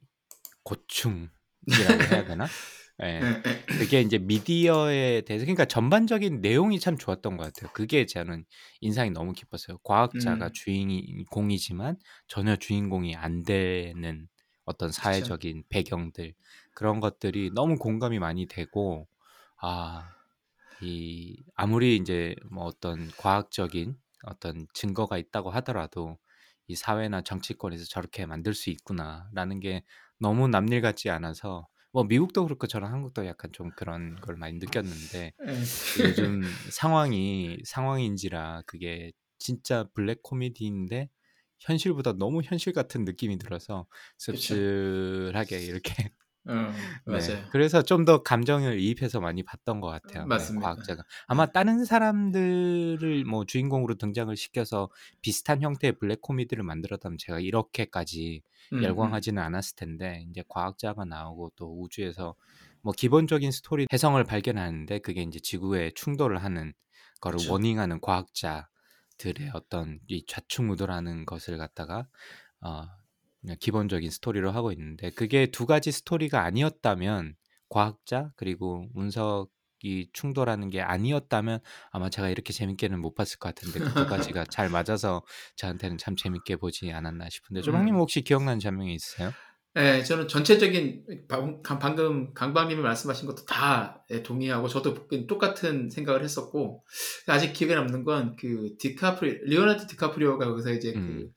고충이라고 해야 되나? 예. 예, 예. 그게 이제 미디어에 대해서 그러니까 전반적인 내용이 참 좋았던 것 같아요. 그게 저는 인상이 너무 깊었어요. 과학자가 음. 주인공이지만 전혀 주인공이 안 되는 어떤. 사회적인 배경들 그런 것들이 너무 공감이 많이 되고 아, 이 아무리 이제 뭐 어떤 과학적인 어떤 증거가 있다고 하더라도 이 사회나 정치권에서 저렇게 만들 수 있구나라는 게 너무 남일 같지 않아서 뭐 미국도 그렇고 저는 한국도 약간 좀 그런 걸 많이 느꼈는데 예. 요즘 상황이 상황인지라 그게 진짜 블랙 코미디인데 현실보다 너무 현실 같은 느낌이 들어서. 씁쓸하게 이렇게 어, 네. 맞아요. 그래서 좀 더 감정을 이입해서 많이 봤던 것 같아요. 네, 맞습니다. 과학자가 아마 다른 사람들을 뭐 주인공으로 등장을 시켜서 비슷한 형태의 블랙 코미디를 만들었다면 제가 이렇게까지 음, 음. 열광하지는 않았을 텐데 이제 과학자가 나오고 또 우주에서 뭐 기본적인 스토리 혜성을 발견하는데 그게 이제 지구에 충돌을 하는 거를 그쵸. warning하는 과학자 들의 어떤 이 좌충우돌하는 것을 갖다가 어 기본적인 스토리로 하고 있는데 그게 두 가지 스토리가 아니었다면 과학자 그리고 운석이 충돌하는 게 아니었다면 아마 제가 이렇게 재밌게는 못 봤을 것 같은데 그 두 가지가 잘 맞아서 저한테는 참 재밌게 보지 않았나 싶은데 조박님 음. 혹시 기억나는 장면이 있으세요? 네, 저는 전체적인 방- 방금 강박님이 말씀하신 것도 다 예, 동의하고 저도 똑같은 생각을 했었고 아직 기억에 남는 건 그 디카프리 리오나르도 디카프리오가 거기서 이제 그 음.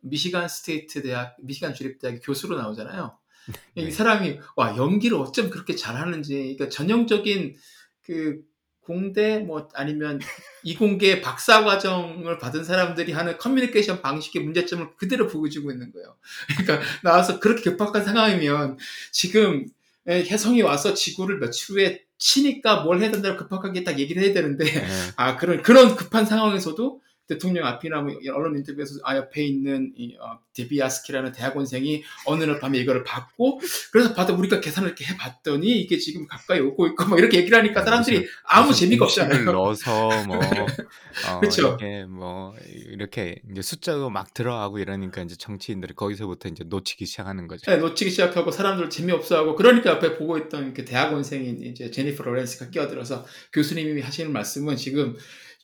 미시간 State 대학 미시간 주립대학 교수로 나오잖아요. 이 네. 사람이 와 연기를 어쩜 그렇게 잘하는지 그러니까 전형적인 그 공대 뭐 아니면 이공계 박사 과정을 받은 사람들이 하는 커뮤니케이션 방식의 문제점을 그대로 보여주고 있는 거예요. 그러니까 나와서 그렇게 급박한 상황이면 지금 예, 혜성이 와서 지구를 며칠 후에 치니까 뭘 해야 된다고 급박하게 딱 얘기를 해야 되는데 네. 아 그런 그런 급한 상황에서도 대통령 앞이나 뭐 언론 인터뷰에서 아 옆에 있는 이 어, 데비아스키라는 대학원생이 어느 날 밤에 이거를 받고 그래서 받아 우리가 계산을 이렇게 해봤더니 이게 지금 가까이 오고 있고 막 이렇게 얘기를 하니까 사람들이 아무 무슨 재미가 없잖아요. 넣어서 뭐 어, 그쵸. 이게 뭐 이렇게 이제 숫자도 막 들어가고 이러니까 이제 정치인들이 거기서부터 이제 놓치기 시작하는 거죠. 네, 놓치기 시작하고 사람들 재미없어하고 그러니까 옆에 보고 있던 그 대학원생인 이제 제니퍼 로렌스가 끼어들어서 교수님이 하시는 말씀은 지금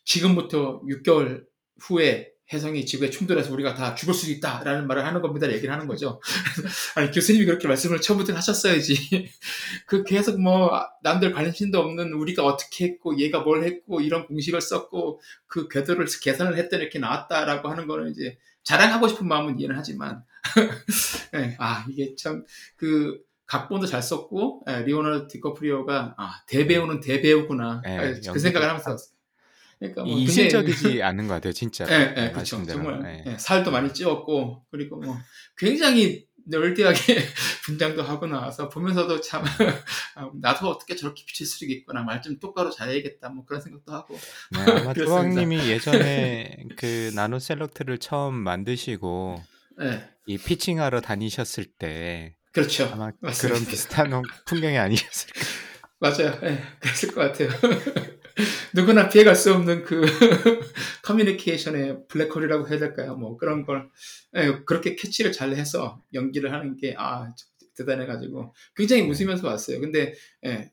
지금부터 6개월 후에 혜성이 지구에 충돌해서 우리가 다 죽을 수 있다라는 말을 하는 겁니다. 얘기를 하는 거죠. 아니 교수님이 그렇게 말씀을 처음부터 하셨어야지. 그 계속 뭐 남들 관심도 없는 우리가 어떻게 했고 얘가 뭘 했고 이런 공식을 썼고 그 궤도를 계산을 했더니 이렇게 나왔다라고 하는 거는 이제 자랑하고 싶은 마음은 이해는 하지만 네, 아 이게 참 그 각본도 잘 썼고 예, 리오나르도 디커프리오가 아 대배우는 대배우구나 예, 아, 그 생각을 하면서. 그러니까 뭐 이질적이지 않은 것 같아요, 진짜. 예, 예, 그렇죠. 정말 예. 예, 살도 많이 찌웠고 그리고 뭐 굉장히 nerdy하게 분장도 하고 나와서 보면서도 참 아, 나도 어떻게 저렇게 비췄겠구나 말 좀 똑바로 잘해야겠다 뭐 그런 생각도 하고 네, 아마. 조박님이 예전에 그 나노 셀렉트를 처음 만드시고 예, 이 pitching하러 다니셨을 때 그렇죠. 아마 맞습니다. 그런 비슷한 풍경이 아니셨을까. 맞아요. 예, 그랬을 것 같아요. 누구나 피해갈 수 없는 그 커뮤니케이션의 블랙홀이라고 해야 될까요? 뭐 그런 걸 예, 그렇게 캐치를 잘 해서 연기를 하는 게 아 대단해가지고 굉장히 네. 웃으면서 봤어요. 근데 예,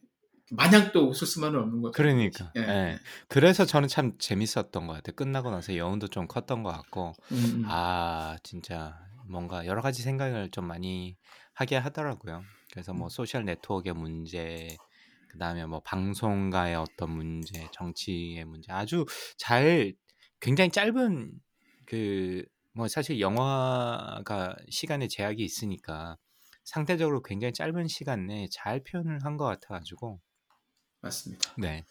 마냥 또 웃을 수만은 없는 거죠. 그러니까. 예. 예. 그래서 저는 참 재밌었던 것 같아요. 끝나고 나서 여운도 좀 컸던 것 같고, 음, 아, 진짜 뭔가 여러 가지 생각을 좀 많이 하게 하더라고요. 그래서 뭐 social network의 문제, 그 다음에 뭐 방송가의 어떤 문제, 정치의 문제, 아주 잘, 굉장히 짧은 그, 뭐 사실 영화가 시간에 제약이 있으니까 상대적으로 굉장히 짧은 시간 내에 잘 표현을 한 것 같아가지고, 맞습니다. 네.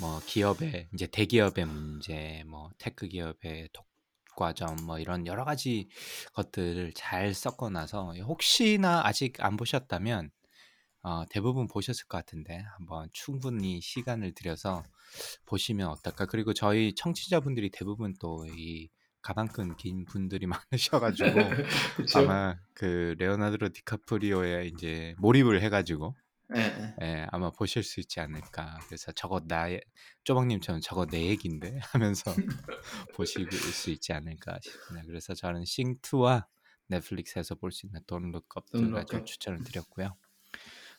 뭐 기업의 이제 대기업의 문제, 뭐 tech 기업의 독과점 뭐 이런 여러 가지 것들을 잘 섞어 놔서 혹시나 아직 안 보셨다면 어, 대부분 보셨을 것 같은데 한번 충분히 시간을 들여서 보시면 어떨까? 그리고 저희 청취자분들이 대부분 또 이 가방끈 긴 분들이 많으셔가지고. 아마 그 레오나르도 디카프리오에 이제 몰입을 해가지고 예, 예. 예, 아마 보실 수 있지 않을까. 그래서 저거 나의 쪼박님처럼 저거 내 얘긴데 하면서 보실 수 있지 않을까 싶습니다. 그래서 저는 싱2와 넷플릭스에서 볼 수 있는 Don't Look 좀. 추천을 드렸고요.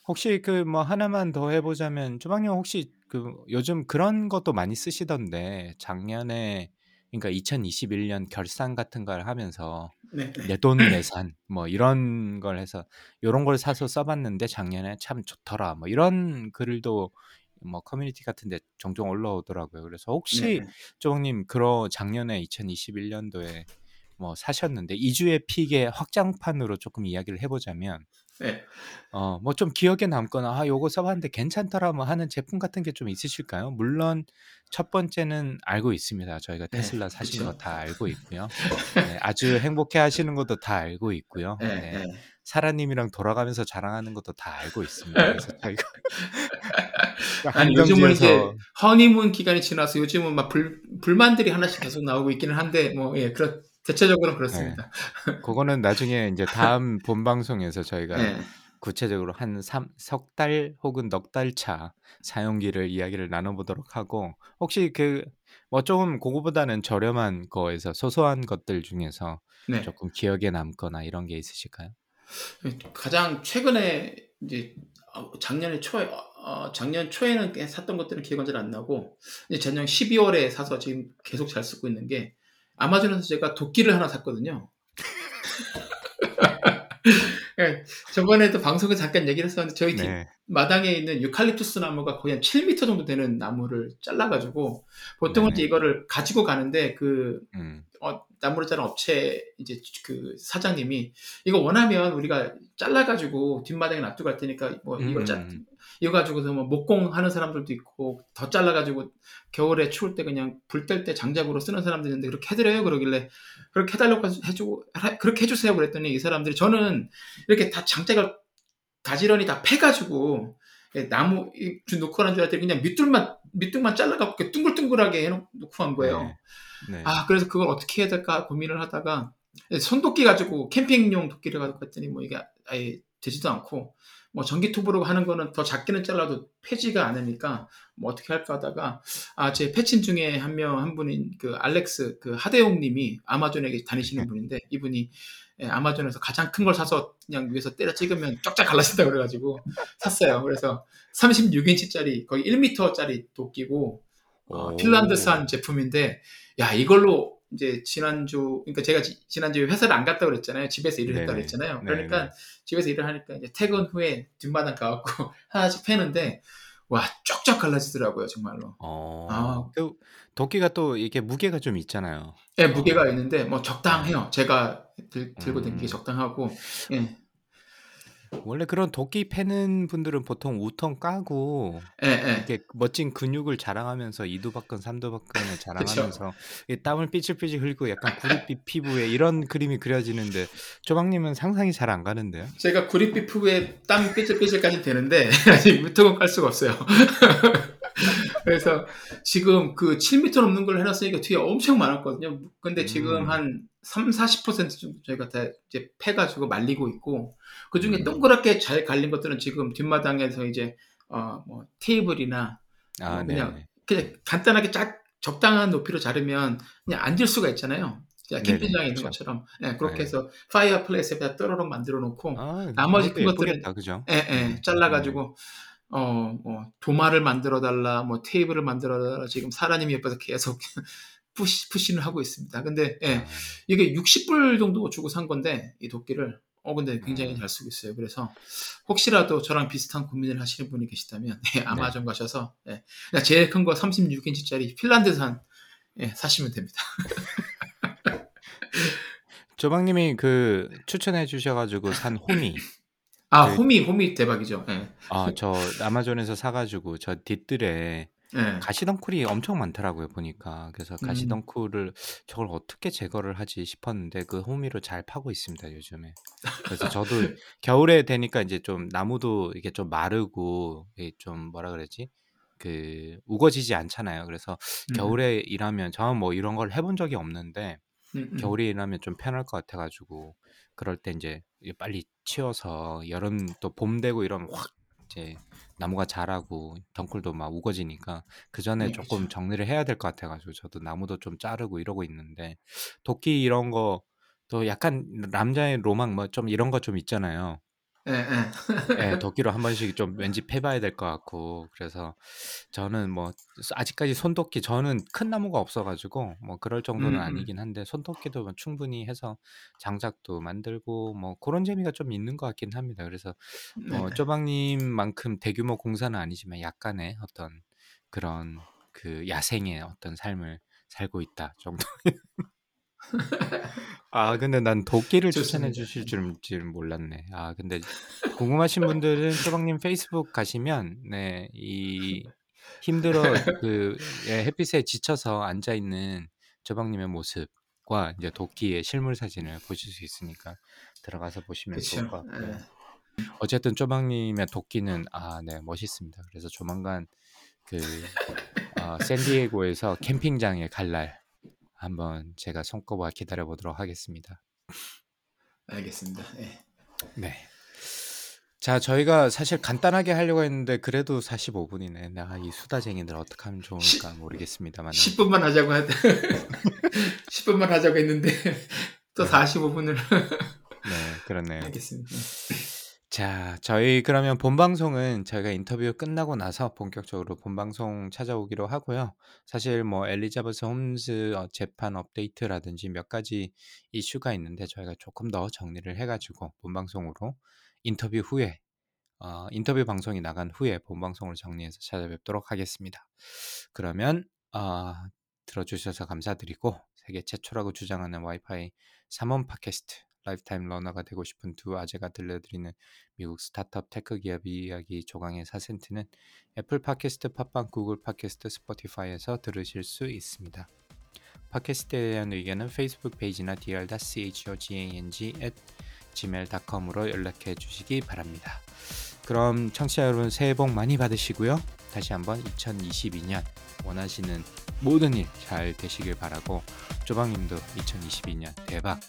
혹시 그 뭐 하나만 더 해보자면 쪼박님 혹시 그 요즘 그런 것도 많이 쓰시던데 작년에 그러니까 2021년 결산 같은 걸 하면서 네, 네. 내돈 내산 뭐 이런 걸 해서 요런 걸 사서 써봤는데 작년에 참 좋더라 뭐 이런 글도 뭐 커뮤니티 같은데 종종 올라오더라고요. 그래서 혹시 네, 네. 조님 그러 작년에 2021년도에 뭐 사셨는데 2주의 픽의 확장판으로 조금 이야기를 해보자면 네. 어 뭐 좀 기억에 남거나 아 요거 써봤는데 괜찮더라 뭐 하는 제품 같은 게 좀 있으실까요? 물론 첫 번째는 알고 있습니다. 저희가 네, 테슬라 사신 그쵸. 거다 알고 있고요. 네, 아주 행복해 하시는 것도 다 알고 있고요. 네, 네, 네. 사라님이랑 돌아가면서 자랑하는 것도 다 알고 있습니다. 그래서 저희가 아니 요즘은 이제 한정지에서 허니문 기간이 지나서 요즘은 막 불, 불만들이 하나씩 계속 나오고 있기는 한데 뭐 예, 그렇 대체적으로는 그렇습니다. 그거는 나중에 이제 다음 본 방송에서 저희가 네. 구체적으로 한삼석달 혹은 넉 달 차 사용기를 이야기를 나눠 보도록 하고 혹시 그뭐좀 고거보다는 저렴한 거에서 소소한 것들 중에서 네. 조금 기억에 남거나 이런 게 있으실까요? 가장 최근에 이제 어, 작년에 초에 어, 어, 작년 초에는 꽤 샀던 것들은 기억은 잘 안 나고 이제 작년 12월에 사서 지금 계속 잘 쓰고 있는 게 아마존에서 제가 도끼를 하나 샀거든요. 예, 저번에도 방송에 잠깐 얘기를 했었는데 저희 집 네. 마당에 있는 유칼립투스 나무가 거의 한 7m 정도 되는 나무를 잘라가지고 보통은. 이제 이거를 가지고 가는데 그 음. 어, 나무를 자른 업체 이제 그 사장님이 이거 원하면 우리가 잘라가지고 뒷마당에 놔두고 갈 테니까 뭐 이걸 짜, 음. 이거 가지고서 뭐 목공 하는 사람들도 있고 더 잘라가지고 겨울에 추울 때 그냥 불 뗄 때 장작으로 쓰는 사람도 있는데 그렇게 해드려요 그러길래 그렇게 해달라고 해주고 하- 그렇게 해주세요 그랬더니 이 사람들이 저는 이렇게 다 장작을 가지런히 다 패가지고 예, 나무 놓고 하는 줄 알았더니 그냥 밑줄만 밑둥만 잘라갖고 둥글둥글하게 해놓고 한 거예요. 네. 네. 아, 그래서 그걸 어떻게 해야 될까 고민을 하다가 손도끼 가지고 캠핑용 도끼를 가지고 갔더니 뭐 이게 아예 되지도 않고 뭐 전기 톱으로 하는 거는 더 작게는 잘라도 폐지가 않으니까 뭐 어떻게 할까 하다가 아, 제 패친 중에 한 명 한 분인 그 알렉스 그 하대용 님이 아마존에 다니시는 분인데 이분이 예, 아마존에서 가장 큰 걸 사서 그냥 위에서 때려 찍으면 쫙쫙 갈라진다 그래가지고 샀어요. 그래서 36인치짜리 거의 1m짜리 도끼고 어, 오. 핀란드산 제품인데 야 이걸로 이제 지난주 그러니까 제가 지, 지난주에 회사를 안 갔다 그랬잖아요 집에서 일을 했다. 그랬잖아요. 그러니까 집에서 일을 하니까 이제 퇴근 후에 뒷마당 가갖고 하나씩 패는데 와 쫙쫙 갈라지더라고요 정말로 어. 아. 그 도끼가 또 이게 무게가 좀 있잖아요. 예 무게가 있는데 뭐 적당해요 제가 들, 들고 음. 다니기 적당하고 예 원래 그런 도끼 패는 분들은 보통 우통 까고 예, 예. 이렇게 멋진 근육을 자랑하면서 이두박근 삼두박근을 자랑하면서 이 땀을 삐질삐질 흘리고 약간 구릿빛 피부에 이런 그림이 그려지는데 조방님은 상상이 잘 안 가는데요? 제가 구릿빛 피부에 땀이 삐질삐질까지 되는데 아직 웃통은 깔 수가 없어요. 그래서 지금 그 7m 넘는 걸 해놨으니까 뒤에 엄청 많았거든요. 근데 지금 음. 한 3, 40% 정도 저희가 다 이제 패가지고 말리고 있고 그 중에 음. 동그랗게 잘 갈린 것들은 지금 뒷마당에서 이제 어 뭐 테이블이나 아, 뭐 네. 그냥 그냥 간단하게 짝 적당한 높이로 자르면 그냥 앉을 수가 있잖아요. 진짜 네네, 캠핑장에 있는 그쵸. 것처럼 예, 그렇게 네. 해서 fireplace에다 또로록 만들어 놓고 아, 나머지 큰 것들은-? 예, 예, 음, 잘라가지고, 어, 뭐, 도마를 만들어 달라, 뭐, 테이블을 만들어 달라, 지금 사라님이 옆에서 계속 푸시, 푸시를 하고 있습니다. 근데, 예, 아, 이게 60불 정도 주고 산 건데, 이 도끼를. 어, 근데 굉장히 음. 잘 쓰고 있어요. 그래서, 혹시라도 저랑 비슷한 고민을 하시는 분이 계시다면, 예, 아마존 가셔서, 예, 그냥 제일 큰 거 36인치짜리 핀란드산, 예, 사시면 됩니다. 조방님이 그 추천해 주셔가지고 산 호미. 아, 그- 홈이, 홈이 대박이죠. 예, 아, 저 아마존에서 사가지고 저 뒷뜰에 예. 가시덩쿨이 엄청 많더라고요 보니까 그래서 음. 가시덩쿨을 저걸 어떻게 제거를 하지 싶었는데 그 호미로 잘 파고 있습니다 요즘에 그래서 저도 겨울에 되니까 이제 좀 나무도 이게 좀 마르고 이게 좀 뭐라 그러지 그 우거지지 않잖아요 그래서 음, 겨울에 일하면 저는 뭐 이런 걸 해본 적이 없는데 음, 음. 겨울에 일하면 좀 편할 것 같아가지고 그럴 때 이제 이게 빨리 치워서 여름 또 봄 되고 이러면 확 이제 나무가 자라고 덩쿨도 막 우거지니까 그 전에 네, 조금 그쵸. 정리를 해야 될 것 같아가지고 저도 나무도 좀 자르고 이러고 있는데 도끼 이런 거 또 약간 남자의 로망 뭐 좀 이런 거 좀 있잖아요. 예, 예. 예, 도끼로 한 번씩 좀 왠지 패봐야 될 것 같고 그래서 저는 뭐 아직까지 손도끼 저는 큰 나무가 없어가지고 뭐 그럴 정도는 음, 음. 아니긴 한데 손도끼도 뭐 충분히 해서 장작도 만들고 뭐 그런 재미가 좀 있는 것 같긴 합니다. 그래서 네, 뭐 네. 쪼박님만큼 대규모 공사는 아니지만 약간의 어떤 그런 그 야생의 어떤 삶을 살고 있다 정도. 아 근데 난 도끼를 추천해. 주실 줄, 줄 몰랐네. 아 근데 궁금하신 분들은 쪼박님 페이스북 가시면 네이 힘들어 그 예, 햇빛에 지쳐서 앉아 있는 조박님의 모습과 이제 도끼의 실물 사진을 보실 수 있으니까 들어가서 보시면 좋을 그쵸. 것 같고요. 예. 어쨌든 쪼박님의 도끼는 아, 네 멋있습니다. 그래서 조만간 그 어, 샌디에고에서 캠핑장에 갈 날 한번 제가 손꼽아 기다려 보도록 하겠습니다. 알겠습니다. 예. 네. 자, 저희가 사실 간단하게 하려고 했는데 그래도 45분이네. 내가 이 수다쟁이들 어떻게 하면 좋을까 모르겠습니다만. 10분만 하자고 하 10분만 하자고 했는데 또 네. 45분을 네, 그렇네요. 하겠습니다. 자, 저희 그러면 본 방송은 저희가 인터뷰 끝나고 나서 본격적으로 본 방송 찾아오기로 하고요. 사실 뭐 엘리자베스 홈즈 어, 재판 업데이트라든지 몇 가지 이슈가 있는데 저희가 조금 더 정리를 해가지고 본 방송으로 인터뷰 후에 어, 인터뷰 방송이 나간 후에 본 방송으로 정리해서 찾아뵙도록 하겠습니다. 그러면 어, 들어주셔서 감사드리고 세계 최초라고 주장하는 와이파이 3원 팟캐스트 lifetime learner가 되고 싶은 두 아재가 들려드리는 미국 스타트업 tech 기업 이야기 조강의 4센트는 애플 팟캐스트, 팟빵, 구글 팟캐스트, 스포티파이에서 들으실 수 있습니다. 팟캐스트에 대한 의견은 페이스북 페이지나 dr.chogang gmail.com으로 연락해 주시기 바랍니다. 그럼 청취자 여러분 새해 복 많이 받으시고요. 다시 한번 2022년 원하시는 모든 일 잘 되시길 바라고 조방님도 2022년 대박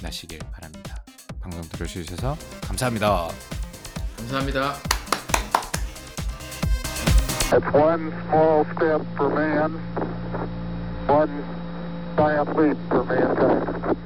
나시길 바랍니다. 방송 들어주셔서 감사합니다. 감사합니다. It's one small step for man, one giant leap for mankind.